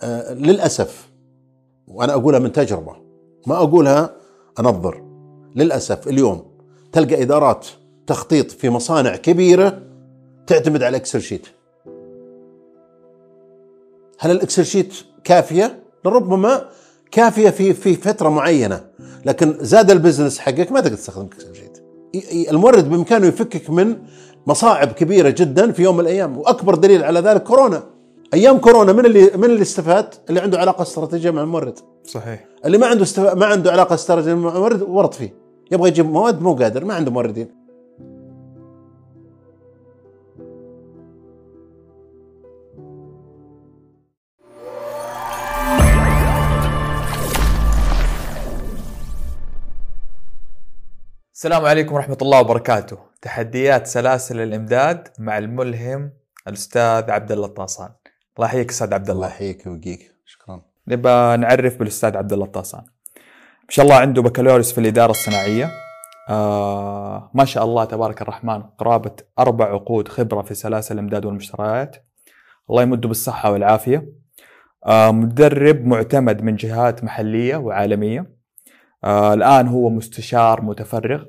آه للأسف وأنا أقولها من تجربة ما أقولها أنظر. للأسف اليوم تلقى إدارات تخطيط في مصانع كبيرة تعتمد على ال Excel sheet هل ال Excel sheet كافية؟ لربما كافية في في فترة معينة لكن زاد ال business حقك ما تقدر تستخدم Excel sheet المورد بإمكانه يفكك من مصاعب كبيرة جدا في يوم من الأيام وأكبر دليل على ذلك كورونا. أيام كورونا من اللي من اللي استفاد؟ اللي عنده علاقة استراتيجية مع المورد. صحيح. اللي ما عنده استف... ما عنده علاقة استراتيجية مع المورد ورط فيه. يبغى يجيب مواد مو قادر ما عنده موردين. السلام عليكم ورحمة الله وبركاته. تحديات سلاسل الإمداد مع الملهم الأستاذ عبد الله الطاسان. الله يحييك أستاذ عبد الله. يحييك ويقيك شكرا. نبى نعرف بالأستاذ عبد الله الطاسان. ما شاء الله عنده بكالوريوس في الإدارة الصناعية. آه ما شاء الله تبارك الرحمن قرابة أربع عقود خبرة في سلاسل الإمداد والمشتريات. الله يمده بالصحة والعافية. آه مدرب معتمد من جهات محلية وعالمية. آه الآن هو مستشار متفرغ.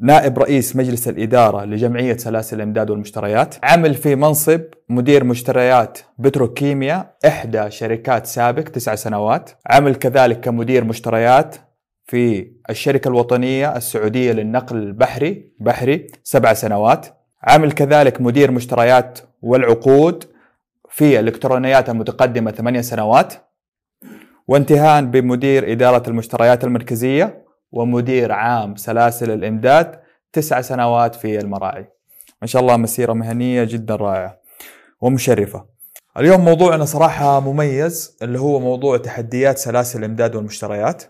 نائب رئيس مجلس الإدارة لجمعية سلاسل الإمداد والمشتريات عمل في منصب مدير مشتريات بتروكيميا إحدى شركات سابق تسع سنوات. عمل كذلك كمدير مشتريات في الشركة الوطنية السعودية للنقل البحري بحري سبع سنوات. عمل كذلك مدير مشتريات والعقود في الإلكترونيات المتقدمة ثمانية سنوات. وانتهاء بمدير إدارة المشتريات المركزية. ومدير عام سلاسل الإمداد تسع سنوات في المراعي. ما شاء الله مسيرة مهنية جدا رائعة ومشرفة. اليوم موضوعنا صراحة مميز اللي هو موضوع تحديات سلاسل الإمداد والمشتريات.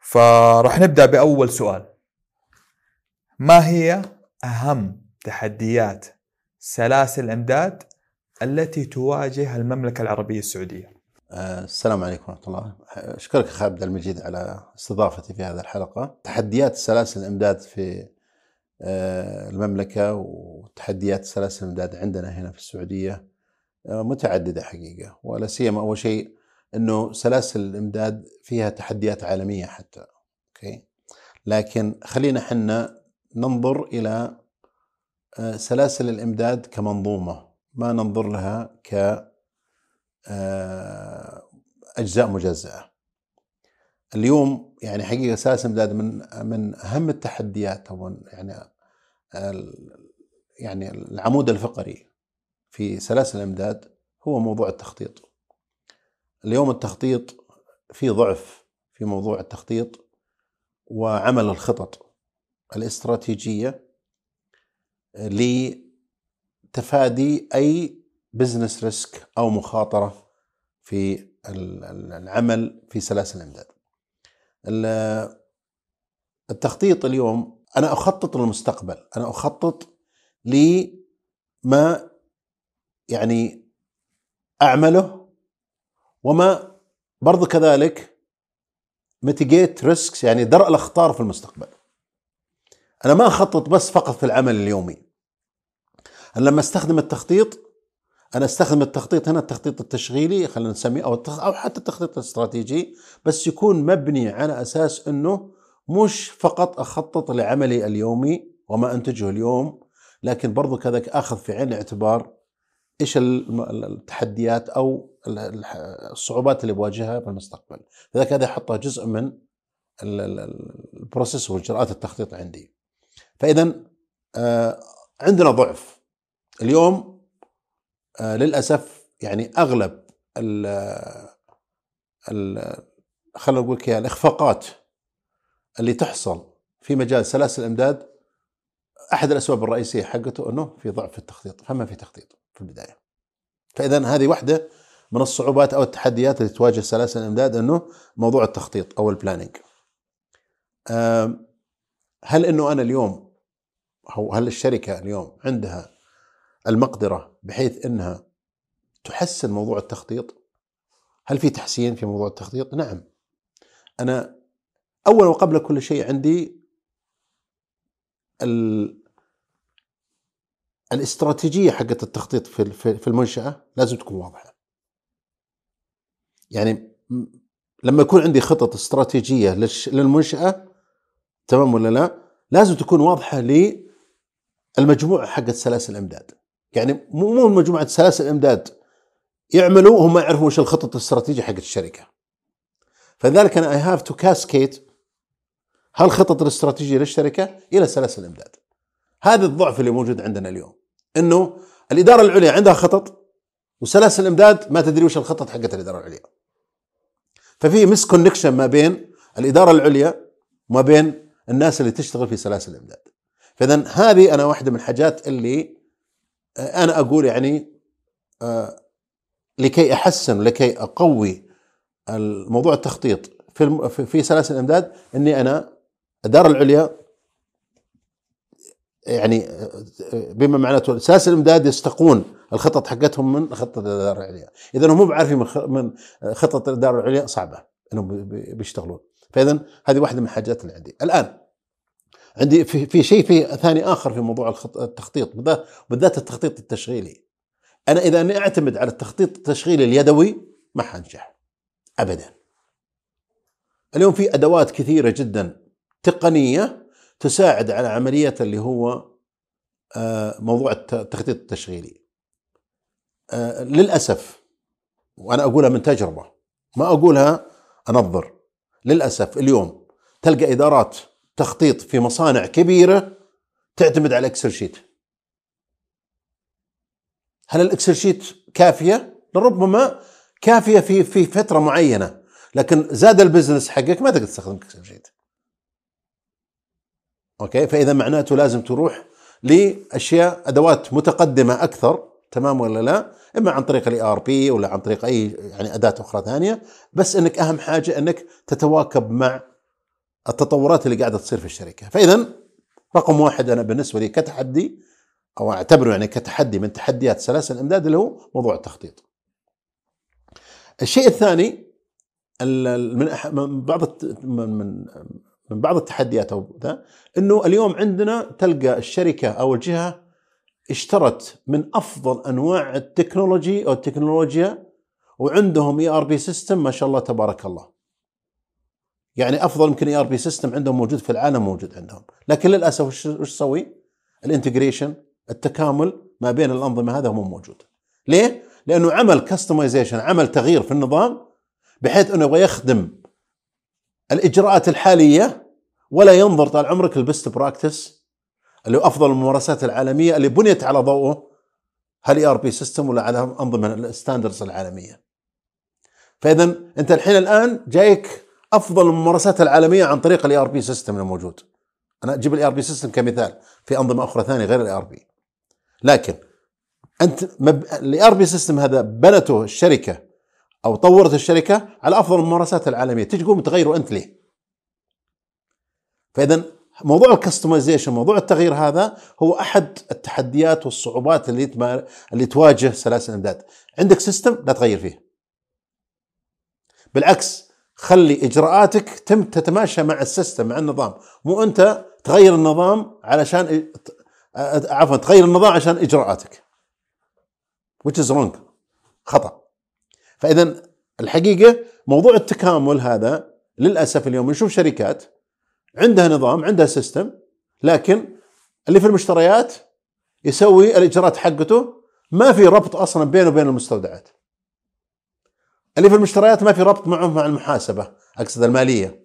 فراح نبدأ بأول سؤال. ما هي أهم تحديات سلاسل الإمداد التي تواجه المملكة العربية السعودية؟ السلام عليكم ورحمة الله. أشكرك أخي عبد المجيد على استضافتي في هذه الحلقة. تحديات سلاسل الإمداد في آه، المملكة وتحديات سلاسل الإمداد عندنا هنا في السعودية آه، متعددة حقيقة ولا سيما أول شيء أنه سلاسل الإمداد فيها تحديات عالمية حتى okay؟ لكن خلينا حنا ننظر إلى سلاسل الإمداد كمنظومة ما ننظر لها ك أجزاء مجزأة. اليوم يعني حقيقة أساس امداد من من أهم التحديات أو يعني يعني العمود الفقري في سلاسل الإمداد هو موضوع التخطيط. اليوم التخطيط في ضعف في موضوع التخطيط وعمل الخطط الاستراتيجية لتفادي أي business risk أو مخاطرة في العمل في سلاسل الإمداد. التخطيط اليوم أنا أخطط للمستقبل، أنا أخطط لما يعني أعمله وما برضو كذلك mitigate risks يعني درء الأخطار في المستقبل. أنا ما أخطط بس فقط في العمل اليومي. أنا لما أستخدم التخطيط أنا أستخدم التخطيط هنا التخطيط التشغيلي خلينا نسميه أو أو حتى التخطيط الاستراتيجي بس يكون مبني على أساس إنه مش فقط أخطط لعملي اليومي وما أنتجه اليوم لكن برضو كذلك آخذ في عين الاعتبار إيش التحديات أو الصعوبات اللي بواجهها في المستقبل. لذلك هذا يحطها جزء من البروسيس وإجراءات التخطيط عندي. فاذا آه، عندنا ضعف. اليوم للأسف يعني أغلب ال ال خلينا نقول كذا الإخفاقات اللي تحصل في مجال سلاسل الإمداد أحد الأسباب الرئيسية حقته أنه في ضعف في التخطيط فما في تخطيط في البداية. فإذا هذه واحدة من الصعوبات أو التحديات اللي تواجه سلاسل الإمداد أنه موضوع التخطيط أو البلاننج هل أنه أنا اليوم أو هل الشركة اليوم عندها المقدرة بحيث إنها تحسن موضوع التخطيط هل في تحسين في موضوع التخطيط نعم أنا اول وقبل كل شيء عندي ال الاستراتيجية حقت التخطيط في في المنشأة لازم تكون واضحة يعني لما يكون عندي خطط استراتيجية للمنشأة تمام ولا لا؟ لازم تكون واضحة للمجموعة حقت سلاسل الإمداد. يعني مو مو مجموعه سلاسل الإمداد يعملوا هم ما يعرفون وش الخطط الاستراتيجية حقت الشركة. فلذلك أنا I have to cascade هالخطط الاستراتيجية للشركة إلى سلاسل الإمداد. هذا الضعف اللي موجود عندنا اليوم إنه الإدارة العليا عندها خطط وسلاسل الإمداد ما تدري وش الخطط حقت الإدارة العليا. ففي misconnection ما بين الإدارة العليا وما بين الناس اللي تشتغل في سلاسل الإمداد. فاذا هذه أنا واحدة من الحاجات اللي أنا أقول يعني آه، لكي أحسن لكي أقوي الموضوع التخطيط في في- سلاسل الإمداد إني أنا الاداره العليا يعني بما معناته سلاسل الإمداد يستقون الخطط حقتهم من خطة الاداره العليا، إذا هم مو عارفين من خطة الاداره العليا صعبة إنهم بي- بي- بيشتغلون، فإذا هذه واحدة من الحاجات اللي عندي. الآن عندي في في شيء في ثاني آخر في موضوع التخطيط بالذات التخطيط التشغيلي. أنا إذا أني أعتمد على التخطيط التشغيلي اليدوي ما حنجح ابدا. اليوم في أدوات كثيرة جدا تقنية تساعد على عملية اللي هو آه، موضوع الت- التخطيط التشغيلي. آه، للأسف وأنا أقولها من تجربة ما أقولها أنظر للأسف اليوم تلقى إدارات تخطيط في مصانع كبيرة تعتمد على Excel sheet. هل ال Excel sheet كافية؟ لربما كافية في في فترة معينة لكن زاد ال business حقك ما تقدر تستخدم Excel sheet. okay فإذا معناته لازم تروح لأشياء أدوات متقدمة أكثر تمام ولا لا؟ إما عن طريق ال ERP ولا عن طريق أي يعني أداة أخرى ثانية بس إنك أهم حاجة إنك تتواكب مع التطورات اللي قاعدة تصير في الشركة، فاذا رقم واحد أنا بالنسبة لي كتحدي أو أعتبره يعني كتحدي من تحديات سلاسل الإمداد اللي هو موضوع التخطيط. الشيء الثاني ال- ال- من بعض من من بعض التحديات أو ذا إنه اليوم عندنا تلقى الشركة أو الجهة اشترت من أفضل أنواع ال technology أو التكنولوجيا وعندهم ERP system ما شاء الله تبارك الله. يعني أفضل يمكن ERP system عندهم موجود في العالم موجود عندهم، لكن للأسف وش تسوي؟ ال integration التكامل ما بين الأنظمة هذا مو موجود. ليه؟ لأنه عمل customization عمل تغيير في النظام بحيث أنه يبغى يخدم الإجراءات الحالية ولا ينظر طال عمرك ال best practice اللي هو أفضل الممارسات العالمية اللي بنيت على ضوءه هال ERP system ولا على أنظمة ال standards العالمية. فاذا أنت الحين الآن جايك أفضل الممارسات العالمية عن طريق ال ERP system الموجود. أنا أجيب ال ERP system كمثال في أنظمة أخرى ثانية غير ال ERP. لكن أنت مب... ال ERP system هذا بنته الشركة أو طورت الشركة على أفضل الممارسات العالمية، تجي تقوم تغيره أنت ليه؟ فإذا موضوع ال customization موضوع التغيير هذا هو أحد التحديات والصعوبات اللي تما... اللي تواجه سلاسل الامداد عندك system لا تغير فيه بالعكس خلي إجراءاتك تم تتماشى مع ال system مع النظام. مو أنت تغير النظام علشان عفوا تغير النظام عشان إجراءاتك. Which is wrong. خطأ. فاذا الحقيقة موضوع التكامل هذا للأسف اليوم نشوف شركات عندها نظام عندها سيستم لكن اللي في المشتريات يسوي الإجراءات حقته ما في ربط أصلا بينه وبين المستودعات. اللي في المشتريات ما في ربط معه مع المحاسبة أقصد المالية.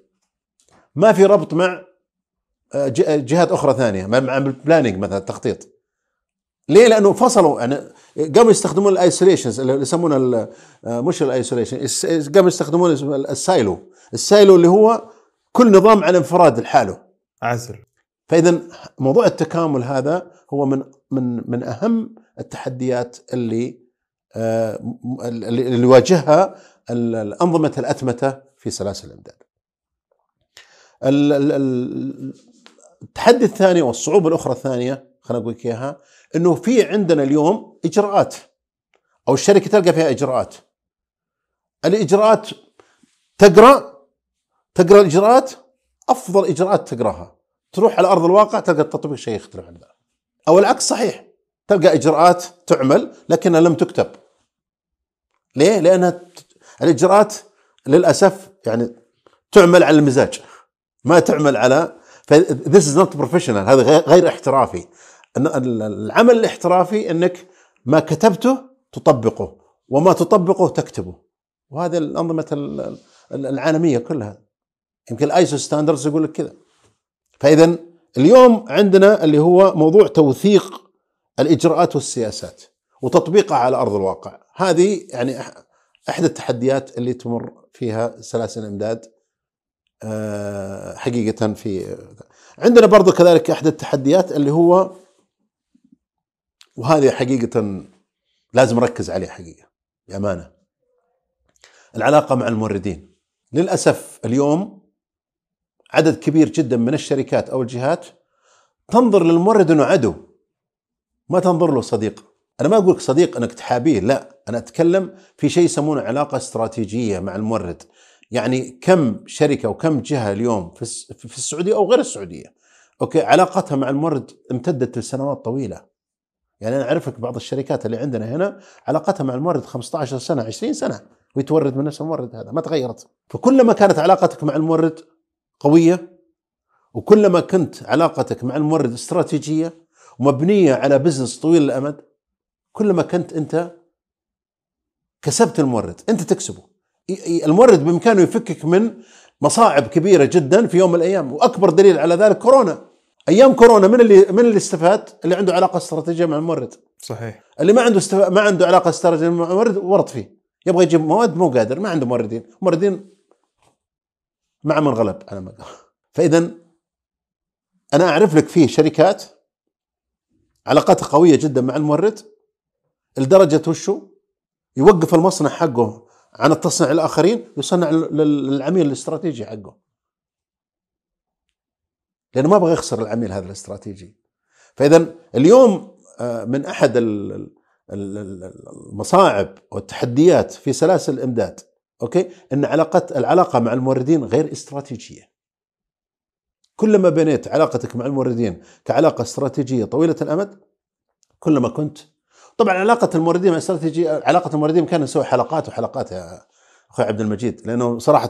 ما في ربط مع جهات أخرى ثانية مع ال planning مثلا التخطيط ليه؟ لأنه فصلوا يعني قاموا يستخدمون ال isolations اللي يسمونه مش ال isolation قاموا يستخدمون ال silo ال silo اللي هو كل نظام على انفراد لحاله. عزل. فإذا موضوع التكامل هذا هو من من من أهم التحديات اللي آه اللي يواجهها انظمه الأتمتة في سلاسل الإمداد. التحدي الثاني والصعوبه الأخرى الثانية خلينا أقول لك إياها إنه في عندنا اليوم إجراءات أو الشركة تلقى فيها إجراءات. الإجراءات تقرأ تقرأ الإجراءات أفضل إجراءات تقرأها تروح على أرض الواقع تلقى التطبيق شيء يختلف عن ذا أو العكس صحيح تلقى إجراءات تعمل لكنها لم تكتب ليه؟ لانها الإجراءات للأسف يعني تعمل على المزاج. ما تعمل على this is not professional هذا غير- احترافي. العمل الاحترافي إنك ما كتبته تطبقه وما تطبقه تكتبه. وهذا الأنظمة ال- ال- العالمية كلها. يمكن ال ISO standards يقول لك كذا. فاذا اليوم عندنا اللي هو موضوع توثيق الإجراءات والسياسات وتطبيقها على أرض الواقع. هذه يعني إحدى التحديات اللي تمر فيها سلاسل الإمداد آه، حقيقة في عندنا برضو كذلك إحدى التحديات اللي هو وهذه حقيقة لازم نركز عليه حقيقة بأمانة. العلاقة مع الموردين. للأسف اليوم عدد كبير جدا من الشركات أو الجهات تنظر للمورد إنه عدو ما تنظر له صديق. أنا ما أقول لك صديق أنك تحابيه لا أنا أتكلم في شيء يسمونه علاقة استراتيجية مع المورد. يعني كم شركة وكم جهة اليوم في الس- في السعودية أو غير السعودية أوكي علاقتها مع المورد امتدت لسنوات طويلة. يعني أنا أعرفك بعض الشركات اللي عندنا هنا علاقتها مع المورد 15 سنة 20 سنة ويتورد من نفس المورد هذا ما تغيرت. فكلما كانت علاقتك مع المورد قوية وكلما كنت علاقتك مع المورد استراتيجية ومبنية على business طويل الأمد كلما كنت أنت كسبت المورد أنت تكسبه. المورد بإمكانه يفكك من مصاعب كبيرة جدا في يوم من الأيام وأكبر دليل على ذلك كورونا. أيام كورونا من اللي من اللي استفاد؟ اللي عنده علاقة استراتيجية مع المورد. صحيح. اللي ما عنده استف... ما عنده علاقة استراتيجية مع المورد ورط فيه. يبغى يجيب مواد مو قادر ما عنده موردين. موردين مع من غلب على ما قال. فاذا أنا أعرف لك فيه شركات علاقتها قوية جدا مع المورد. لدرجه وشو؟ يوقف المصنع حقه عن التصنيع الآخرين يصنع لل- للعميل الاستراتيجي حقه. لأنه ما يبغى يخسر العميل هذا الاستراتيجي. فاذا اليوم آه، من أحد ال- ال- ال- المصاعب والتحديات في سلاسل الإمداد أوكي؟ إن علاقه العلاقة مع الموردين غير استراتيجية. كلما بنيت علاقتك مع الموردين كعلاقة استراتيجية طويلة الأمد كلما كنت طبعا علاقة الموردين مع الاستراتيجيه علاقة الموردين كان نسوي حلقات وحلقات يا أخوي عبد المجيد لأنه صراحة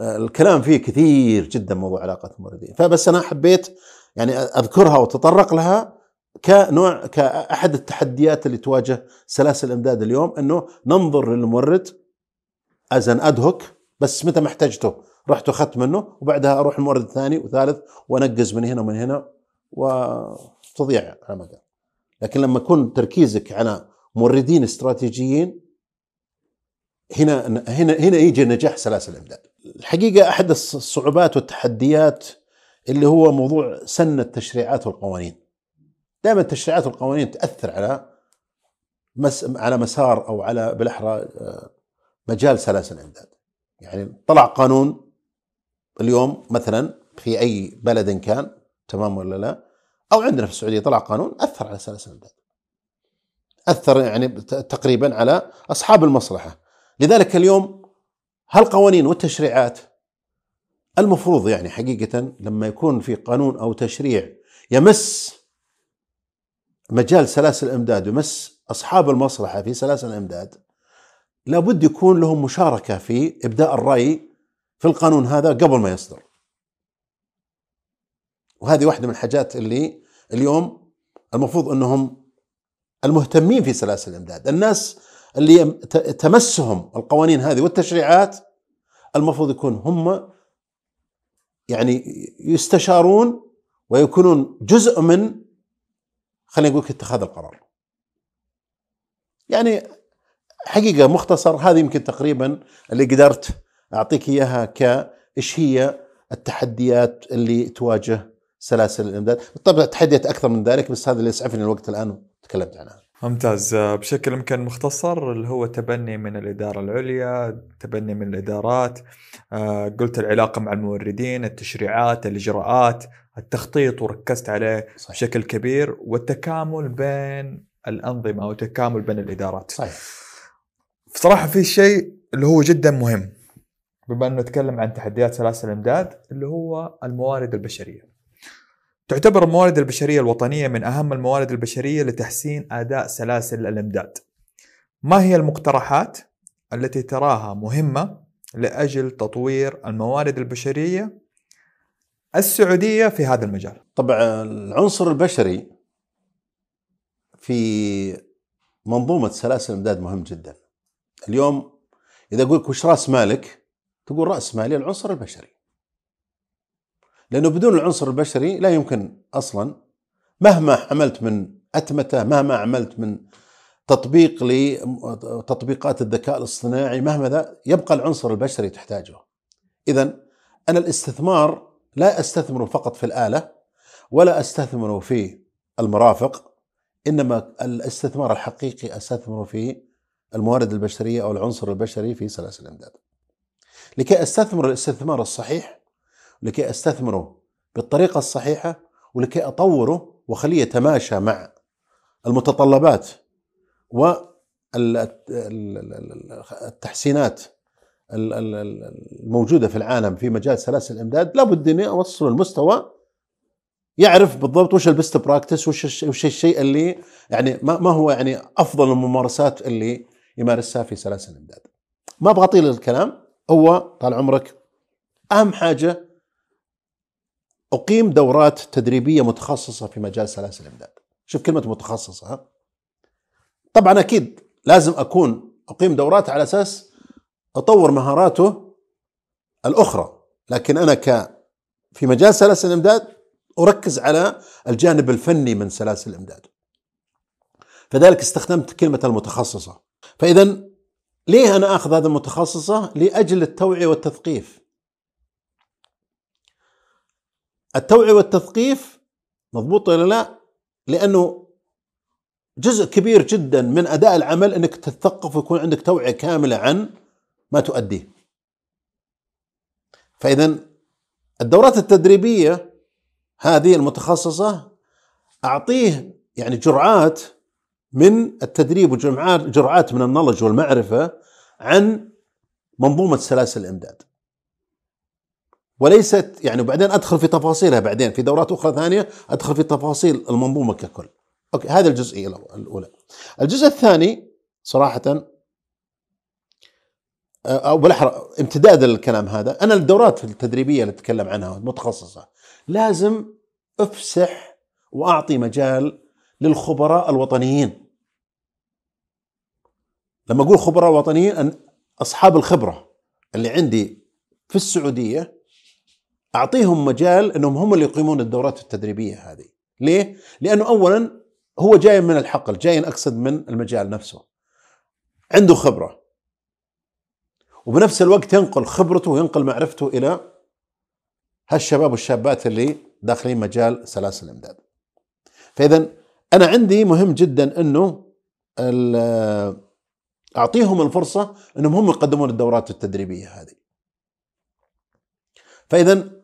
آه، الكلام فيه كثير جدا موضوع علاقة الموردين. فبس أنا حبيت يعني أذكرها وتطرق لها كنوع كأحد التحديات اللي تواجه سلاسل الامداد اليوم إنه ننظر للمورد از ان ادهوك بس متى ما احتجته رحت اخذت منه وبعدها أروح المورد الثاني وثالث وأنقز من هنا ومن هنا وتضيع على قال لكن لما يكون تركيزك على موردين استراتيجيين هنا هنا هنا يجي نجاح سلاسل الإمداد. الحقيقة أحد الصعوبات والتحديات اللي هو موضوع سن التشريعات والقوانين. دائما التشريعات والقوانين تأثر على مس على مسار أو على بالأحرى آه، مجال سلاسل الإمداد. يعني طلع قانون اليوم مثلا في أي بلد كان تمام ولا لا؟ أو عندنا في السعودية طلع قانون أثر على سلاسل الامداد. أثر يعني تقريبا على أصحاب المصلحة. لذلك اليوم هالقوانين والتشريعات المفروض يعني حقيقة لما يكون في قانون أو تشريع يمس مجال سلاسل الإمداد ويمس أصحاب المصلحة في سلاسل الإمداد لابد يكون لهم مشاركة في إبداء الرأي في القانون هذا قبل ما يصدر. وهذه واحدة من الحاجات اللي اليوم المفروض أنهم المهتمين في سلاسل الإمداد، الناس اللي تمسهم القوانين هذه والتشريعات المفروض يكون هم يعني يستشارون ويكونون جزء من خلينا نقول اتخاذ القرار. يعني حقيقة مختصر هذه يمكن تقريبا اللي قدرت أعطيك إياها كإيش هي التحديات اللي تواجه سلاسل الإمداد، طبعا تحديات أكثر من ذلك بس هذا اللي يسعفني الوقت الآن وتكلمت عنها. ممتاز بشكل يمكن مختصر اللي هو تبني من الإدارة العليا تبني من الإدارات آه، قلت العلاقة مع الموردين التشريعات الإجراءات التخطيط وركزت عليه صحيح. بشكل كبير والتكامل بين الأنظمة أو التكامل بين الإدارات صحيح. بصراحة في شيء اللي هو جدا مهم بما أنه نتكلم عن تحديات سلاسل الإمداد اللي هو الموارد البشرية تعتبر الموارد البشرية الوطنية من أهم الموارد البشرية لتحسين أداء سلاسل الإمداد. ما هي المقترحات التي تراها مهمة لأجل تطوير الموارد البشرية السعودية في هذا المجال؟ طبعا العنصر البشري في منظومة سلاسل الإمداد مهم جدا. اليوم إذا أقول لك وش رأس مالك تقول رأس مالي العنصر البشري. لأنه بدون العنصر البشري لا يمكن أصلا. مهما عملت من أتمتة مهما عملت من تطبيق لتطبيقات الذكاء الاصطناعي مهما ذا يبقى العنصر البشري تحتاجه. إذا أنا الاستثمار لا أستثمره فقط في الآلة ولا أستثمره في المرافق إنما الاستثمار الحقيقي أستثمره في الموارد البشرية أو العنصر البشري في سلاسل الإمداد. لكي أستثمر الاستثمار الصحيح لكي أستثمره بالطريقة الصحيحة ولكي أطوره وخليه يتماشى مع المتطلبات والتحسينات الموجودة في العالم في مجال سلاسل الإمداد لابد أني أوصل المستوى يعرف بالضبط وش البست براكتس وش وش الشيء اللي يعني ما, ما هو يعني أفضل الممارسات اللي يمارسها في سلاسل الإمداد. ما أبغى أطيل الكلام هو طال عمرك أهم حاجة أقيم دورات تدريبية متخصصة في مجال سلاسل الإمداد. شوف كلمة متخصصة ها؟ طبعا أكيد لازم أكون أقيم دورات على أساس أطور مهاراته الأخرى. لكن أنا ك في مجال سلاسل الإمداد أركز على الجانب الفني من سلاسل الإمداد. فذلك استخدمت كلمة المتخصصة. فاذا ليه أنا آخذ هذه المتخصصة؟ لأجل التوعية والتثقيف. التوعية والتثقيف مضبوط ولا لا لأنه جزء كبير جدا من أداء العمل إنك تتثقف ويكون عندك توعية كاملة عن ما تؤديه. فاذا الدورات التدريبية هذه المتخصصة أعطيه يعني جرعات من التدريب وجرعات جرعات من النولج والمعرفة عن منظومة سلاسل الإمداد. وليست يعني وبعدين أدخل في تفاصيلها بعدين في دورات أخرى ثانية أدخل في تفاصيل المنظومة ككل. أوكي هذه الجزئية الأولى. الجزء الثاني صراحة أو بالأحرى امتداد الكلام هذا أنا الدورات التدريبية اللي أتكلم عنها متخصصة لازم أفسح وأعطي مجال للخبراء الوطنيين لما أقول خبراء وطنيين أصحاب الخبرة اللي عندي في السعودية أعطيهم مجال إنهم هم اللي يقيمون الدورات التدريبية هذه ليه لأنه اولا هو جاي من الحقل جاي أقصد من المجال نفسه عنده خبرة وبنفس الوقت ينقل خبرته وينقل معرفته إلى هالشباب والشابات اللي داخلين مجال سلاسل الإمداد. فاذا أنا عندي مهم جدا إنه أعطيهم الفرصة إنهم هم يقدمون الدورات التدريبية هذه. فاذا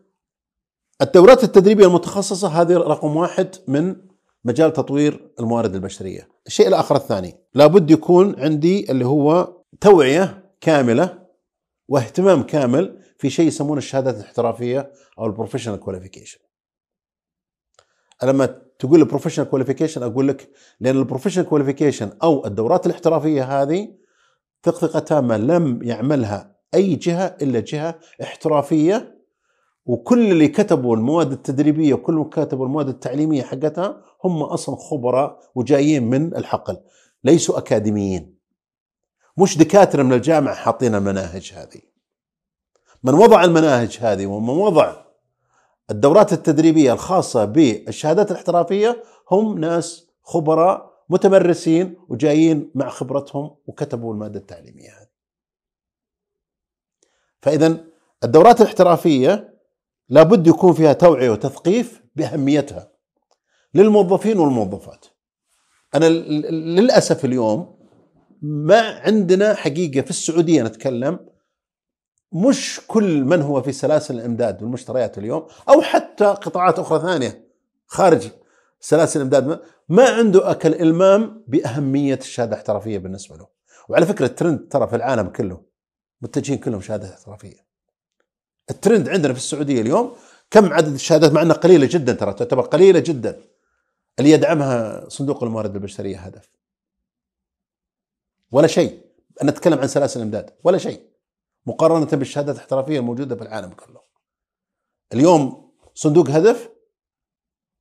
الدورات التدريبية المتخصصة هذه رقم واحد من مجال تطوير الموارد البشرية. الشيء الآخر الثاني لابد يكون عندي اللي هو توعية كاملة واهتمام كامل في شيء يسمونه الشهادات الاحترافية أو ال professional qualification. لما تقول ال professional qualification أقول لك لأن ال professional qualification أو الدورات الاحترافية هذه ثق ثقه تامه لم يعملها أي جهة إلا جهة احترافية وكل اللي كتبوا المواد التدريبية وكل اللي كتبوا المواد التعليمية حقتها هم أصلا خبراء وجايين من الحقل ليسوا أكاديميين مش دكاترة من الجامعة حاطين المناهج هذه من وضع المناهج هذه ومن وضع الدورات التدريبية الخاصة بالشهادات الاحترافية هم ناس خبراء متمرسين وجايين مع خبرتهم وكتبوا المادة التعليمية هذه. فاذا الدورات الاحترافية لابد يكون فيها توعية وتثقيف بأهميتها للموظفين والموظفات. أنا للأسف اليوم ما عندنا حقيقة في السعودية نتكلم مش كل من هو في سلاسل الإمداد والمشتريات اليوم أو حتى قطاعات أخرى ثانية خارج سلاسل الإمداد. ما عنده أكل إلمام بأهمية الشهادة الاحترافية بالنسبة له. وعلى فكرة الترند ترى في العالم كله متجهين كلهم شهادة احترافية. الترند عندنا في السعودية اليوم كم عدد الشهادات؟ مع إنها قليلة جدا ترى تعتبر قليلة جدا. اللي يدعمها صندوق الموارد البشرية هدف. ولا شيء. ان نتكلم عن سلاسل الإمداد. ولا شيء. مقارنة بالشهادات الاحترافية الموجودة في العالم كله. اليوم صندوق هدف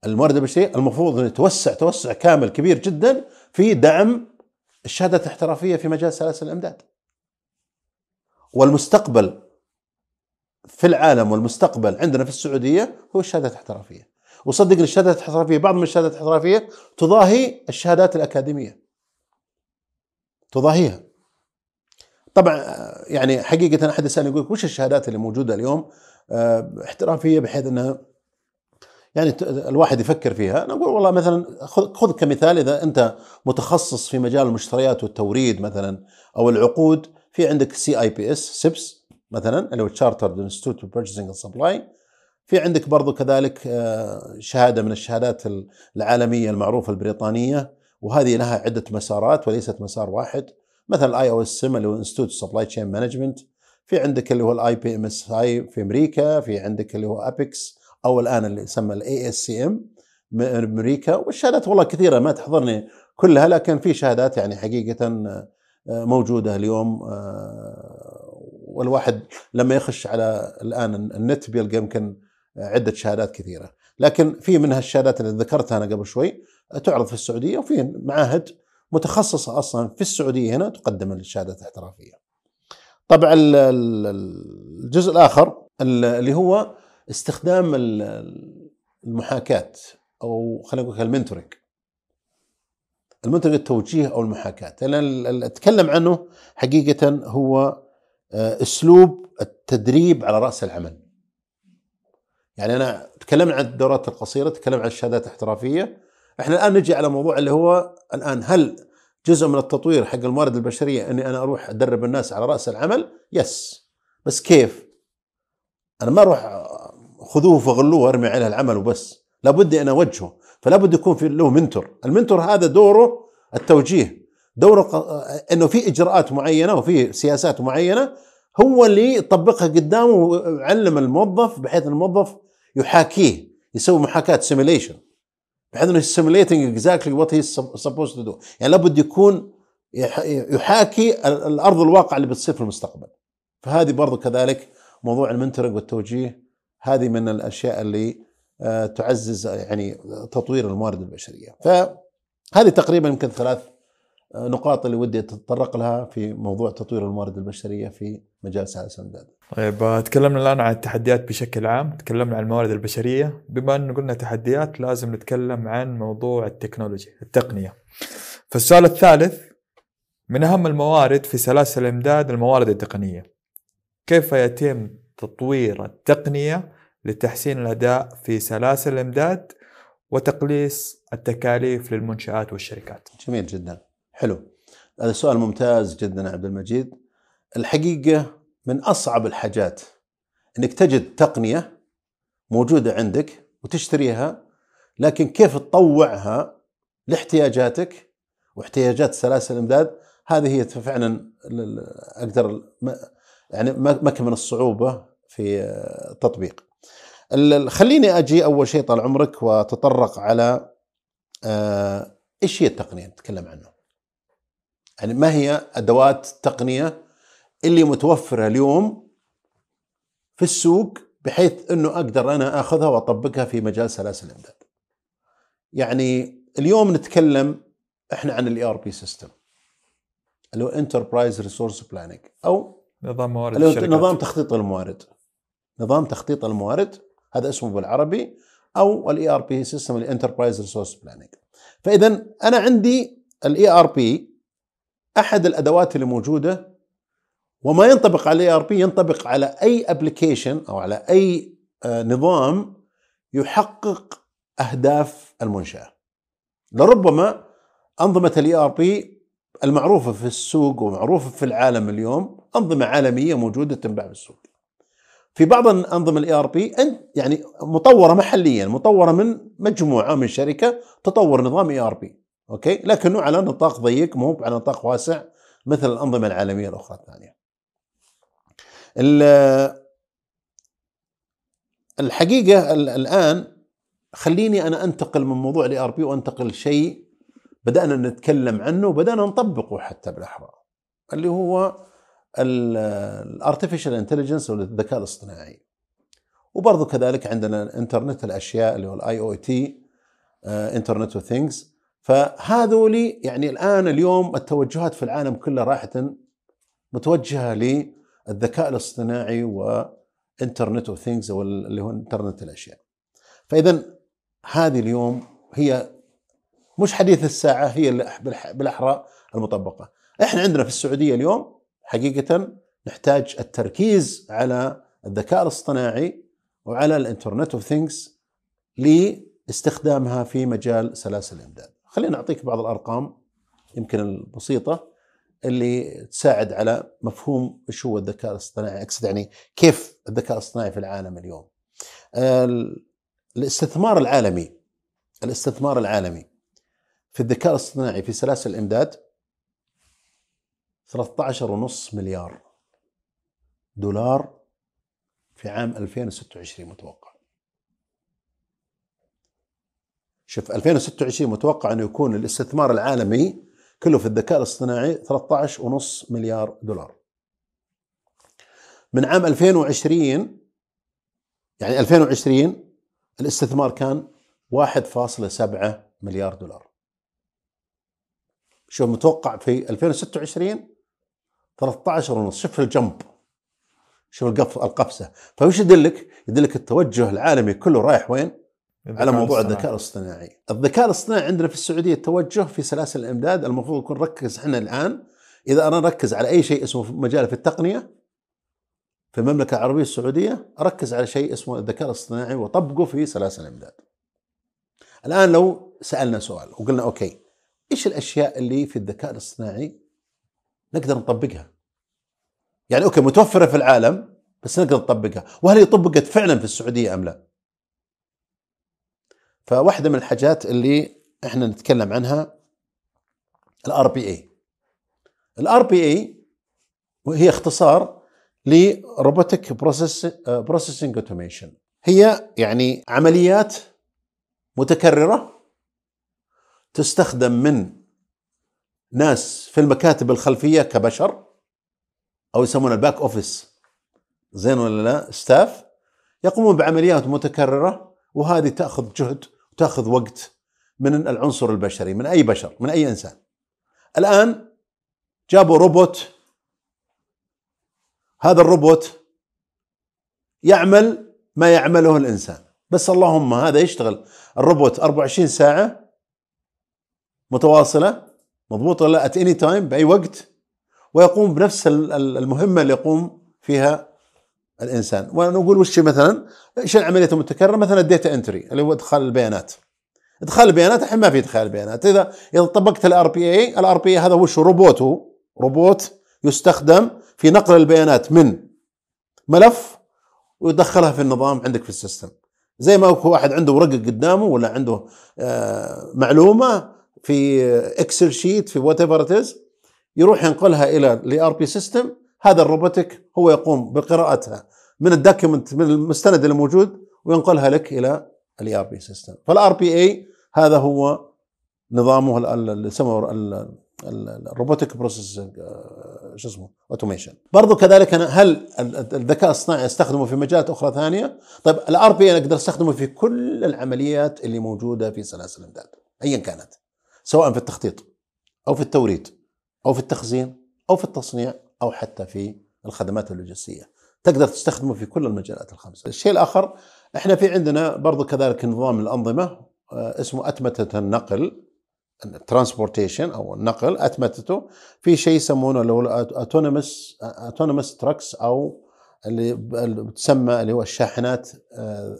الموارد البشرية المفروض إنه يتوسع توسع كامل كبير جدا في دعم الشهادات الاحترافية في مجال سلاسل الإمداد. والمستقبل في العالم والمستقبل عندنا في السعودية هو الشهادات الاحترافية. وصدقني الشهادات الاحترافية بعض من الشهادات الاحترافية تضاهي الشهادات الأكاديمية. تضاهيها. طبعا يعني حقيقة أحد يسألني يقول وش الشهادات اللي موجودة اليوم؟ آه، احترافية بحيث إنها يعني الواحد يفكر فيها. نقول والله مثلا خذ كمثال إذا أنت متخصص في مجال المشتريات والتوريد مثلا أو العقود في عندك CIPS سيبس مثلا اللي هو Chartered Institute Purchasing Supply في عندك برضو كذلك آه، شهادة من الشهادات العالمية المعروفة البريطانية وهذه لها عدة مسارات وليست مسار واحد. مثلا الاي أو اس سم اللي هو Institute Supply Chain Management في عندك اللي هو ال IPMSA في أمريكا في عندك اللي هو APICS أو الآن اللي يسمى ال ASCM أمريكا. والشهادات والله كثيرة ما تحضرني كلها لكن في شهادات يعني حقيقة آه، موجودة اليوم آه، والواحد لما يخش على الآن النت بيلقى يمكن عدة شهادات كثيرة لكن في منها الشهادات اللي ذكرتها أنا قبل شوي تعرض في السعودية وفي معاهد متخصصة أصلا في السعودية هنا تقدم الشهادات الاحترافية. طبعا الجزء الآخر اللي هو استخدام المحاكاة أو خلينا نقول ال mentoring. ال mentoring التوجيه أو المحاكاة، لأن أتكلم عنه حقيقة هو أسلوب التدريب على رأس العمل. يعني أنا تكلمنا عن الدورات القصيرة، تكلمنا عن الشهادات الاحترافية، إحنا الآن نجي على موضوع اللي هو الآن هل جزء من التطوير حق الموارد البشرية أني أنا أروح أدرب الناس على رأس العمل؟ yes بس كيف؟ أنا ما أروح خذوه فغلوه وأرمي عليه العمل وبس لابد أن أوجهه فلا بد يكون في له mentor ال mentor هذا دوره التوجيه دوره إنه في إجراءات معينة وفي سياسات معينة هو اللي يطبقها قدامه ويعلم الموظف بحيث الموظف يحاكيه يسوي محاكاة simulation بحيث إنه simulating exactly what he supposed to do يعني لابد يكون يحاكي الأرض الواقع اللي بتصير في المستقبل. فهذه برضو كذلك موضوع المنتورنج والتوجيه. هذه من الأشياء اللي آه، تعزز يعني تطوير الموارد البشرية. فهذه تقريبا يمكن ثلاث نقاط اللي ودي أتطرق لها في موضوع تطوير الموارد البشرية في مجال سياسه الامداد. طيب تكلمنا الآن عن التحديات بشكل عام، تكلمنا عن الموارد البشرية، بما انه قلنا تحديات لازم نتكلم عن موضوع التكنولوجي، التقنية. فالسؤال الثالث من أهم الموارد في سلاسل الإمداد الموارد التقنية. كيف يتم تطوير التقنية لتحسين الأداء في سلاسل الإمداد وتقليص التكاليف للمنشآت والشركات. جميل جدا. حلو هذا سؤال ممتاز جدا عبد المجيد الحقيقة من أصعب الحاجات أنك تجد تقنية موجودة عندك وتشتريها لكن كيف تطوعها لاحتياجاتك واحتياجات سلاسل الإمداد هذه هي فعلا أقدر يعني مكمن من الصعوبة في التطبيق. خليني أجي أول شيء طال عمرك وأتطرق على آه، إيش هي التقنية نتكلم عنه. يعني ما هي أدوات التقنيه اللي متوفرة اليوم في السوق بحيث إنه أقدر أنا أخذها وأطبقها في مجال سلاسل الامداد. يعني اليوم نتكلم إحنا عن ال ERP system اللي هو enterprise resource planning أو نظام موارد اللي هو الشركات. نظام تخطيط الموارد. نظام تخطيط الموارد هذا اسمه بالعربي أو ال ERP system ال enterprise resource planning. فإذا أنا عندي ال ERP أحد الأدوات اللي موجودة وما ينطبق على ERP ينطبق على أي application أو على أي آه، نظام يحقق أهداف المنشأة. لربما أنظمة ال ERP المعروفة في السوق ومعروفة في العالم اليوم أنظمة عالمية موجودة تنباع في السوق. في بعض الأنظمة ال ERP يعني مطورة محليا مطورة من مجموعة من شركة تطور نظام ERP okay؟ لكنه على نطاق ضيق مو على نطاق واسع مثل الأنظمة العالمية الأخرى الثانية. الحقيقة الآن خليني أنا أنتقل من موضوع ال ERP وأنتقل شيء بدأنا نتكلم عنه وبدأنا نطبقه حتى بالاحرى اللي هو ال artificial intelligence أو الذكاء الاصطناعي. وبرضه كذلك عندنا انترنت الأشياء اللي هو ال IoT internet of things فهذولي يعني الآن اليوم التوجهات في العالم كله راحت متوجهة للذكاء الاصطناعي و internet of things أو اللي هو إنترنت الأشياء فاذا هذه اليوم هي مش حديث الساعة هي بالأحرى المطبقة إحنا عندنا في السعودية اليوم حقيقة نحتاج التركيز على الذكاء الاصطناعي وعلى ال internet of things لاستخدامها في مجال سلاسل الإمداد. خلينا أعطيك بعض الأرقام يمكن البسيطة اللي تساعد على مفهوم إيش هو الذكاء الاصطناعي، أقصد يعني كيف الذكاء الاصطناعي في العالم اليوم. الاستثمار العالمي الاستثمار العالمي في الذكاء الاصطناعي في سلاسل الإمداد 13.5 مليار دولار في عام 2026 متوقع شوف 2026 متوقع أنه يكون الاستثمار العالمي كله في الذكاء الاصطناعي 13.5 مليار دولار. من عام 2020 يعني 2020 الاستثمار كان 1.7 مليار دولار. شوف متوقع في 2026 13 ونص. شوف ال jump. شوف القف القفزة. فوش يدلك؟ يدلك التوجه العالمي كله رايح وين؟ على موضوع الذكاء الاصطناعي. الذكاء الاصطناعي عندنا في السعودية التوجه في سلاسل الإمداد المفروض يكون نركز إحنا الآن. إذا أنا اركز على أي شيء اسمه مجال في التقنية في المملكة العربية السعودية أركز على شيء اسمه الذكاء الاصطناعي واطبقه في سلاسل الإمداد. الآن لو سألنا سؤال وقلنا okay إيش الأشياء اللي في الذكاء الاصطناعي نقدر نطبقها؟ يعني okay متوفرة في العالم بس نقدر نطبقها. وهل هي طبقت فعلا في السعودية أم لا؟ فواحدة من الحاجات اللي إحنا نتكلم عنها ال RPA ال RPA هي اختصار ل robotic process processing automation. هي يعني عمليات متكررة تستخدم من ناس في المكاتب الخلفية كبشر أو يسمونها ال back office زين ولا لا؟ staff يقومون بعمليات متكررة وهذه تأخذ جهد وتأخذ وقت من العنصر البشري من أي بشر من أي إنسان. الآن جابوا روبوت هذا الروبوت يعمل ما يعمله الإنسان. بس اللهم هذا يشتغل. الروبوت 24 ساعة متواصلة مضبوط ولا لا؟ at any time بأي وقت. ويقوم بنفس المهمة اللي يقوم فيها الإنسان. ونقول وش مثلا؟ إيش العملية المتكررة؟ مثلا ال data entry اللي هو إدخال البيانات. إدخال البيانات الحين ما في إدخال البيانات. إذا إذا طبقت ال RPA ال RPA هذا وش؟ روبوت. هو روبوت يستخدم في نقل البيانات من ملف ويدخلها في النظام عندك في ال system. زي ما هو واحد عنده ورقة قدامه ولا عنده آه معلومة في Excel sheet في whatever يروح ينقلها إلى ال ERP system هذا ال robotic هو يقوم بقراءتها من ال document من المستند اللي موجود وينقلها لك إلى ال ERP system فال RPA هذا هو نظامه اللي يسموه ال robotic process شو اسمه automation برضو كذلك أنا هل الذكاء الصناعي استخدمه في مجالات أخرى ثانية؟ طيب ال RP أنا أقدر أستخدمه في كل العمليات اللي موجودة في سلاسل الامداد ايا كانت سواء في التخطيط أو في التوريد أو في التخزين أو في التصنيع. أو حتى في الخدمات اللوجستية. تقدر تستخدمه في كل المجالات الخمسة. الشيء الآخر إحنا في عندنا برضو كذلك نظام الأنظمة اسمه أتمتة النقل ال transportation أو النقل أتمتته. في شيء يسمونه اللي هو ال autonomous autonomous trucks أو اللي بتسمى اللي هو الشاحنات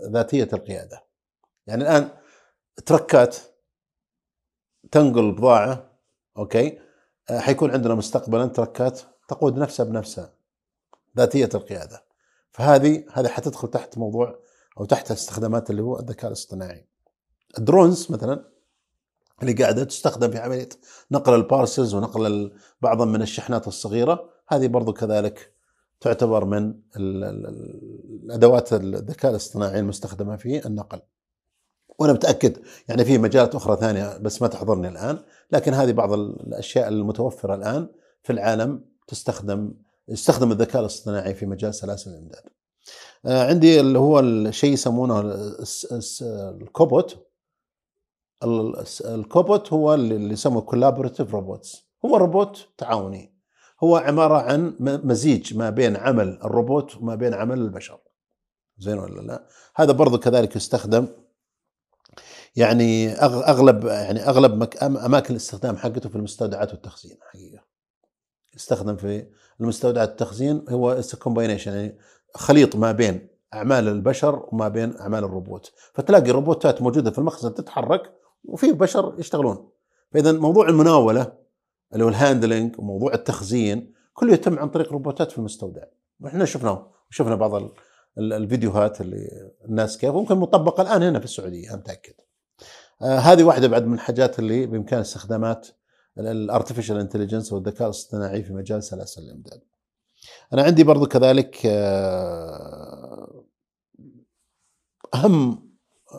ذاتية القيادة. يعني الآن تركات تنقل بضاعة أوكي؟ حيكون عندنا مستقبلا تركات تقود نفسها بنفسها ذاتية القيادة فهذه هذه حتدخل تحت موضوع أو تحت استخدامات اللي هو الذكاء الاصطناعي الدرونز مثلا اللي قاعدة تستخدم في عملية نقل البارسلز ونقل بعض من الشحنات الصغيرة هذه برضو كذلك تعتبر من الأدوات الذكاء الاصطناعي المستخدمة في النقل. وأنا متأكد يعني في مجالات أخرى ثانية بس ما تحضرني الآن، لكن هذه بعض الأشياء المتوفرة الآن في العالم تستخدم يستخدم الذكاء الاصطناعي في مجال سلاسل الإمداد. آه، عندي اللي هو الشيء يسمونه ال cobot. ال cobot هو اللي يسموه collaborative robots هو روبوت تعاوني. هو عبارة عن مزيج ما بين عمل الروبوت وما بين عمل البشر. زين ولا لا؟ هذا برضو كذلك يستخدم يعني أغلب يعني أغلب أماكن الاستخدام حقته في المستودعات والتخزين حقيقة. يستخدم في المستودعات التخزين هو combination يعني خليط ما بين أعمال البشر وما بين أعمال الروبوت. فتلاقي روبوتات موجودة في المخزن تتحرك وفي بشر يشتغلون. فإذا موضوع المناولة اللي هو ال handling وموضوع التخزين كله يتم عن طريق روبوتات في المستودع. وإحنا شفناه شفنا بعض ال- ال- الفيديوهات اللي الناس كيف ممكن مطبقة الآن هنا في السعودية أنا متأكد. آه هذه واحدة بعد من الحاجات اللي بإمكان استخدامات ال artificial intelligence والذكاء الاصطناعي في مجال سلاسل الإمداد. أنا عندي برضو كذلك آه، أهم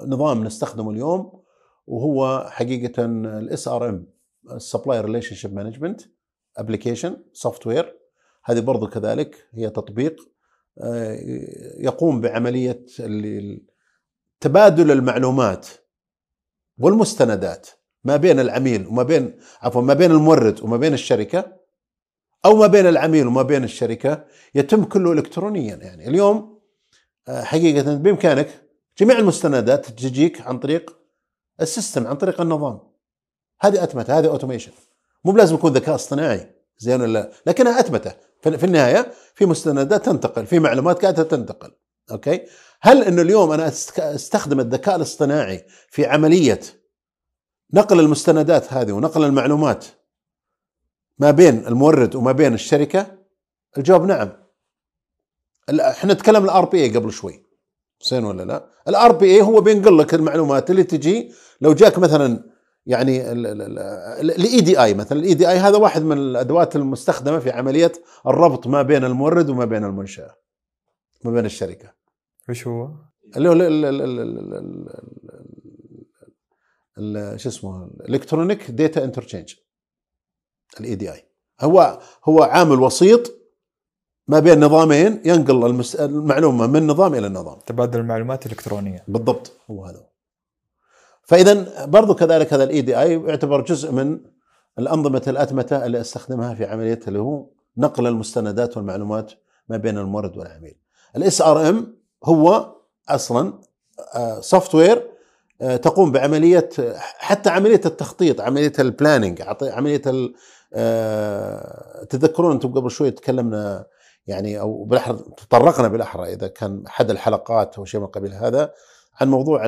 نظام نستخدمه اليوم وهو حقيقة ال SRM ال supplier relationship management application software هذه برضو كذلك هي تطبيق آه، يقوم بعملية تبادل المعلومات والمستندات ما بين العميل وما بين عفوا ما بين المورد وما بين الشركة أو ما بين العميل وما بين الشركة يتم كله الكترونيا. يعني اليوم آه، حقيقة بإمكانك جميع المستندات تجيك عن طريق ال system عن طريق النظام. هذه أتمتة هذه automation. مو بلازم يكون ذكاء اصطناعي زين ولا؟ لكنها أتمتة. في النهاية في مستندات تنتقل في معلومات قاعدة تنتقل. okay؟ هل إنه اليوم أنا أستخدم الذكاء الاصطناعي في عملية نقل المستندات هذه ونقل المعلومات ما بين المورد وما بين الشركة؟ الجواب نعم. إحنا نتكلم ال RPA قبل شوي. زين ولا لا؟ ال RPA هو بينقل لك المعلومات اللي تجي لو جاك مثلا يعني ال EDI مثلا. ال EDI هذا واحد من الأدوات المستخدمة في عملية الربط ما بين المورد وما بين المنشأة ما بين الشركة. وش هو؟ اللي هو ال- ال- ال- ال- ال- ال- ال- شو اسمه electronic data interchange ال EDI هو هو عامل وسيط ما بين نظامين ينقل المس- المعلومة من نظام إلى نظام. تبادل المعلومات الإلكترونية. بالضبط هو هذا. فاذا برضو كذلك هذا ال EDI يعتبر جزء من الأنظمة الأتمتة اللي أستخدمها في عملية اللي هو نقل المستندات والمعلومات ما بين المورد والعميل. ال SRM هو أصلا software تقوم بعملية حتى عملية التخطيط، عملية ال planning، عملية آه، تذكرون أنتم قبل شوي تكلمنا يعني أو بالأحرى تطرقنا بالأحرى إذا كان أحد الحلقات أو شيء من قبيل هذا عن موضوع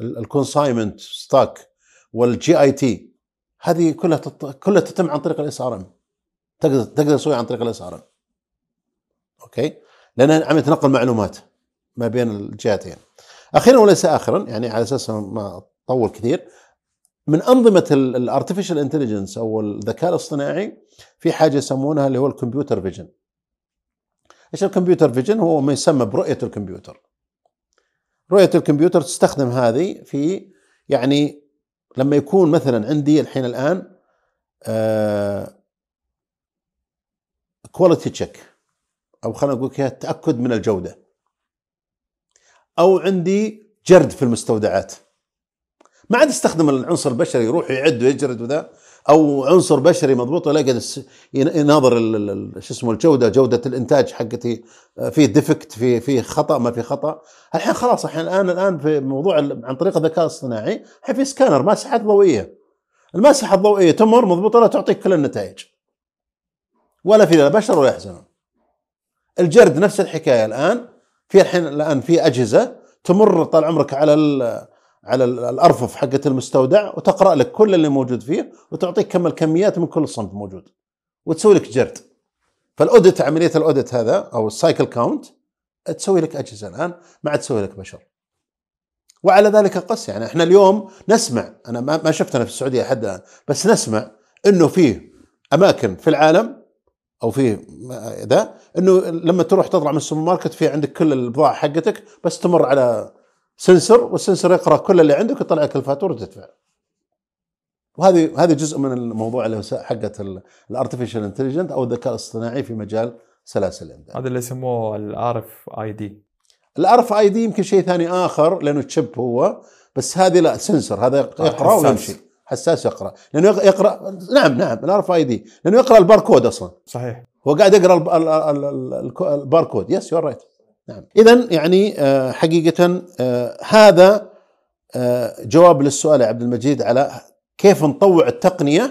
ال consignment stock وال JIT هذه كلها. كلها تتم عن طريق ال SRM تقدر تقدر تسويها عن طريق ال SRM okay؟ لانها عمليه نقل معلومات ما بين الجهتين. أخيرا وليس اخرا يعني على أساس ما أطول كثير من أنظمة ال artificial intelligence أو الذكاء الاصطناعي في حاجة يسمونها اللي هو ال computer vision. إيش ال computer vision؟ هو ما يسمى برؤية الكمبيوتر. رؤية الكمبيوتر تستخدم هذه في يعني لما يكون مثلا عندي الحين الآن quality check أو خلينا نقول تأكد من الجودة. أو عندي جرد في المستودعات. ما عاد استخدم العنصر البشري يروح يعد ويجرد وذا أو عنصر بشري مضبوط ولا قاعد يناظر شو اسمه الجودة جودة الإنتاج حقتي في defect في في خطأ ما في خطأ. الحين خلاص الحين الآن الآن في موضوع عن طريق الذكاء الاصطناعي الحين في سكانر ماسحات ضوئية. الماسحة الضوئية تمر مضبوطه لا تعطيك كل النتائج؟ ولا في لا بشر ولا يحزنون. الجرد نفس الحكاية الآن. في الحين الآن في أجهزة تمر طال عمرك على على الأرفف حقت المستودع وتقرأ لك كل اللي موجود فيه وتعطيك كم الكميات من كل صنف موجود وتسوي لك جرد. فال audit عملية ال audit هذا أو ال cycle count تسوي لك أجهزة الآن ما عاد تسوي لك بشر. وعلى ذلك قس يعني إحنا اليوم نسمع أنا ما شفتنا في السعودية حد الآن بس نسمع إنه في أماكن في العالم أو في ذا إنه لما تروح تطلع من السوبر ماركت في عندك كل البضاعة حقتك بس تمر على sensor وال sensor يقرأ كل اللي عندك ويطلع لك الفاتورة وتدفع. وهذه هذه جزء من الموضوع اللي حقه ال artificial intelligence أو الذكاء الاصطناعي في مجال سلاسل الامداد هذا اللي يسموه الار إف آي دي الار إف آي دي يمكن شيء ثاني آخر لأنه chip هو بس هذه لا sensor هذا يقرأ. ويمشي حساس يقرأ. لأنه يق- يقرا نعم نعم ال RFID لأنه يقرأ الباركود أصلا. صحيح. هو قاعد يقرأ الباركود. yes you're right نعم. اذا يعني آه، حقيقة آه، هذا آه، جواب للسؤال يا عبد المجيد على كيف نطوع التقنية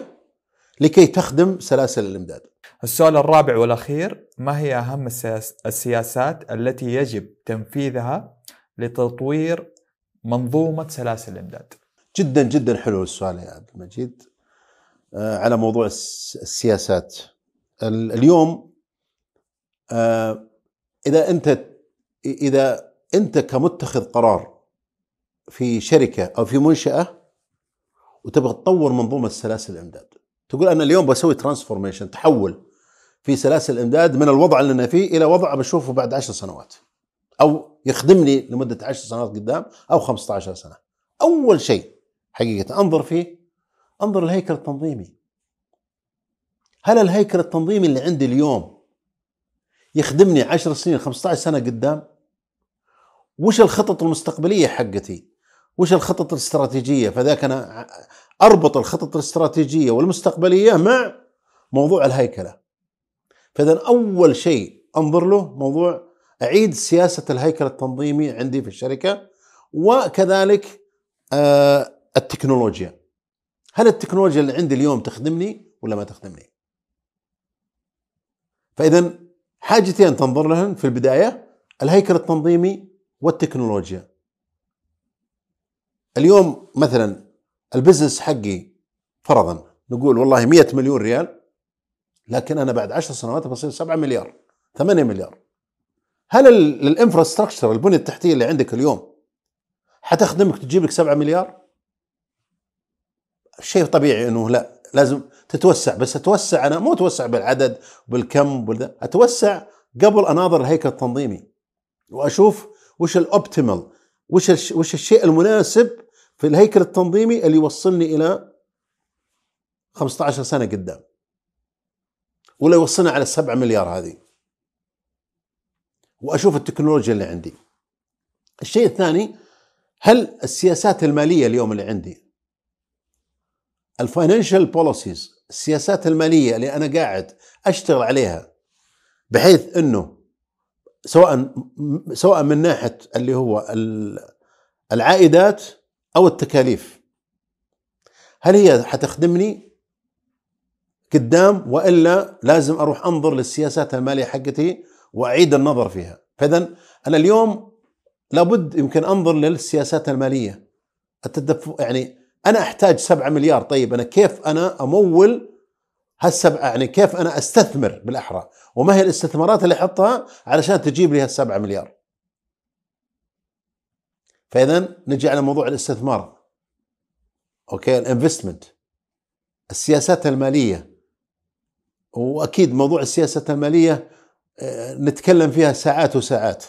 لكي تخدم سلاسل الإمداد. السؤال الرابع والأخير ما هي أهم السياس- السياسات التي يجب تنفيذها لتطوير منظومة سلاسل الإمداد؟ جدا جدا حلو السؤال يا عبد المجيد. آه، على موضوع الس- السياسات. ال- اليوم آه، إذا أنت إذا أنت كمتخذ قرار في شركة أو في منشأة وتبغى تطور منظومة سلاسل الإمداد تقول أنا اليوم بسوي transformation تحول في سلاسل الإمداد من الوضع اللي أنا فيه إلى وضع بشوفه بعد عشر سنوات أو يخدمني لمدة عشر سنوات قدام أو 15 سنة. أول شيء حقيقة. أنظر فيه. أنظر الهيكل التنظيمي. هل الهيكل التنظيمي اللي عندي اليوم يخدمني 10 سنين 15 سنة قدام؟ وش الخطط المستقبلية حقتي؟ وش الخطط الاستراتيجية؟ فذاك أنا أربط الخطط الاستراتيجية والمستقبلية مع موضوع الهيكلة. فإذا أول شيء أنظر له موضوع أعيد سياسة الهيكل التنظيمي عندي في الشركة وكذلك آه التكنولوجيا. هل التكنولوجيا اللي عندي اليوم تخدمني ولا ما تخدمني؟ فاذا حاجتي أن تنظر لهن في البداية الهيكل التنظيمي والتكنولوجيا. اليوم مثلا ال business حقي فرضا نقول والله 100 مليون ريال لكن أنا بعد 10 سنوات بصير 7 مليار 8 مليار. هل ال- ال infrastructure البنية التحتية اللي عندك اليوم حتخدمك تجيب لك 7 مليار؟ شيء طبيعي إنه لا لازم تتوسع بس أتوسع أنا مو أتوسع بالعدد بالكم أتوسع قبل أناظر الهيكل التنظيمي وأشوف وش الاوبتيمال وش وش الشيء المناسب في الهيكل التنظيمي اللي يوصلني إلى 15 سنة قدام. ولا يوصلنا على السبعة مليار هذه. وأشوف التكنولوجيا اللي عندي. الشيء الثاني هل السياسات المالية اليوم اللي عندي ال financial policies السياسات المالية اللي أنا قاعد أشتغل عليها بحيث إنه سواء سواء من ناحية اللي هو ال- العائدات أو التكاليف. هل هي حتخدمني؟ قدام وإلا لازم أروح أنظر للسياسات المالية حقتي وأعيد النظر فيها. فاذا أنا اليوم لابد يمكن أنظر للسياسات المالية. التدفق يعني أنا أحتاج 7 مليار طيب أنا كيف أنا أمول هالسبعة؟ يعني كيف أنا أستثمر بالأحرى؟ وما هي الاستثمارات اللي أحطها علشان تجيب لي هالسبعة مليار؟ فإذا نجي على موضوع الاستثمار. okay؟ ال investment. السياسات المالية. وأكيد موضوع السياسات المالية آه، نتكلم فيها ساعات وساعات.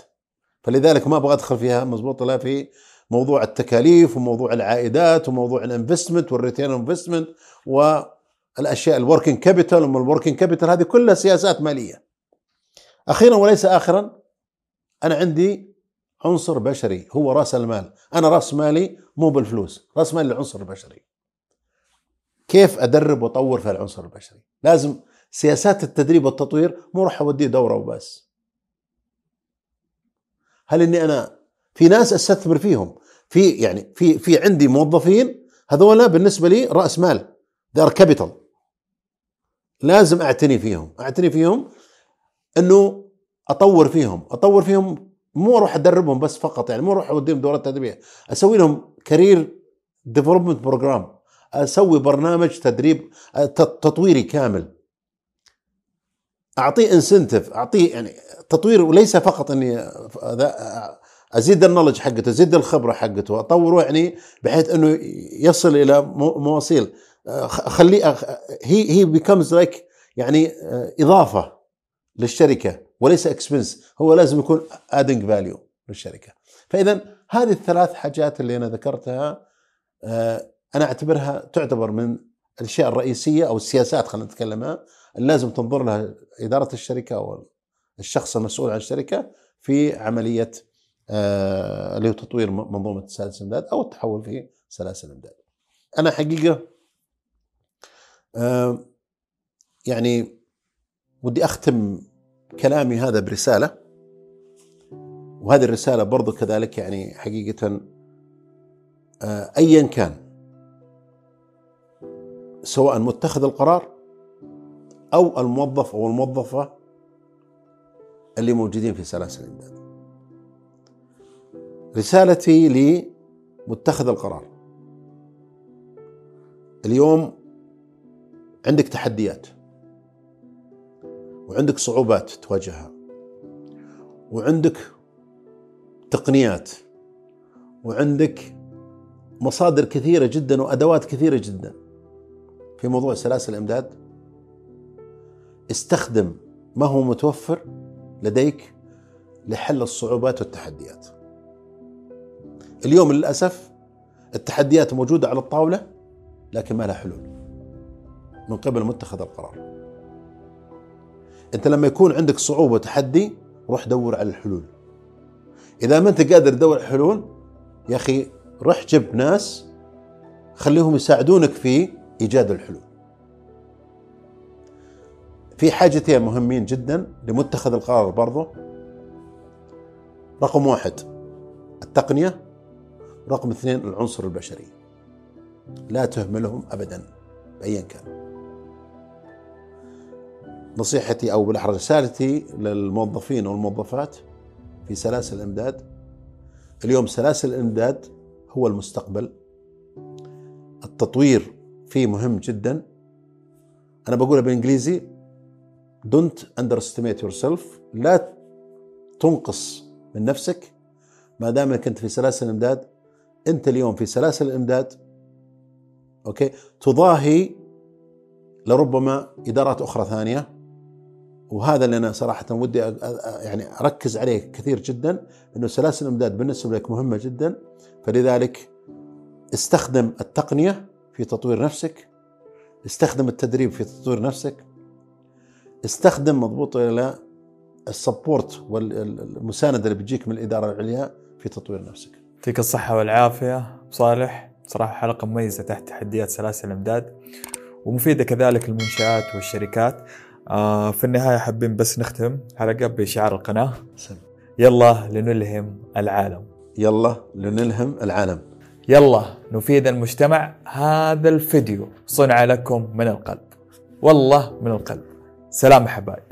فلذلك ما أبغى أدخل فيها مضبوط لا في؟ موضوع التكاليف وموضوع العائدات وموضوع ال investment وال return investment والأشياء ال working capital وما ال working capital هذه كلها سياسات مالية. أخيرا وليس اخرا أنا عندي عنصر بشري هو رأس المال، أنا رأس مالي مو بالفلوس، رأس مالي العنصر البشري. كيف أدرب وأطور في العنصر البشري؟ لازم سياسات التدريب والتطوير مو راح أوديه دورة وبس. هل إني أنا في ناس أستثمر فيهم. في يعني في في عندي موظفين هذولا بالنسبة لي رأس مال. They are capital. لازم أعتني فيهم. أعتني فيهم إنه أطور فيهم. أطور فيهم مو أروح أدربهم بس فقط يعني مو أروح أوديهم دورات تدريبية. أسوي لهم career development program أسوي برنامج تدريب تطويري كامل. أعطيه incentive أعطيه يعني تطوير وليس فقط إني أزيد ال knowledge حقته أزيد الخبرة حقته أطوره يعني بحيث إنه يصل إلى مو- مواصيل. آه، خليه he he becomes like يعني آه، إضافة للشركة وليس expense هو لازم يكون adding value للشركة. فاذا هذه الثلاث حاجات اللي أنا ذكرتها آه، أنا أعتبرها تعتبر من الأشياء الرئيسية أو السياسات خلينا نتكلمها اللي لازم تنظر لها إدارة الشركة أو الشخص المسؤول عن الشركة في عملية آه، اللي هو تطوير منظومة سلاسل الامداد أو التحول في سلاسل الامداد. أنا حقيقة آه، يعني ودي أختم كلامي هذا برسالة وهذه الرسالة برضو كذلك يعني حقيقة آه، ايا كان سواء متخذ القرار أو الموظف أو الموظفة اللي موجودين في سلاسل الامداد. رسالتي لمتخذ القرار اليوم عندك تحديات وعندك صعوبات تواجهها وعندك تقنيات وعندك مصادر كثيرة جدا وأدوات كثيرة جدا في موضوع سلاسل الإمداد استخدم ما هو متوفر لديك لحل الصعوبات والتحديات. اليوم للأسف التحديات موجودة على الطاولة لكن ما لها حلول من قبل متخذ القرار. أنت لما يكون عندك صعوبة وتحدي روح دور على الحلول. إذا ما أنت قادر تدور حلول يا أخي روح جيب ناس خليهم يساعدونك في إيجاد الحلول. في حاجتين مهمين جدا لمتخذ القرار برضه رقم واحد التقنية رقم اثنين العنصر البشري. لا تهملهم أبدا أيا كان. نصيحتي أو بالأحرى رسالتي للموظفين والموظفات في سلاسل الإمداد. اليوم سلاسل الإمداد هو المستقبل. التطوير فيه مهم جدا. أنا بقولها بالإنجليزي don't underestimate yourself. لا تنقص من نفسك. ما دام إنك أنت في سلاسل الإمداد أنت اليوم في سلاسل الإمداد okay تضاهي لربما إدارات أخرى ثانية وهذا اللي أنا صراحة ودي يعني أركز عليه كثير جدا إنه سلاسل الإمداد بالنسبة لك مهمة جدا فلذلك استخدم التقنية في تطوير نفسك استخدم التدريب في تطوير نفسك استخدم مضبوط إلى السبورت والمسانده اللي بتجيك من الإدارة العليا في تطوير نفسك. يعطيك الصحة والعافية صالح صراحة حلقة مميزة تحت تحديات سلاسل الامداد ومفيدة كذلك للمنشآت والشركات. آه في النهاية حابين بس نختم حلقة بشعار القناة. سم. يلا لنلهم العالم. يلا لنلهم العالم. يلا نفيد المجتمع هذا الفيديو صنع لكم من القلب. والله من القلب. سلام حبايب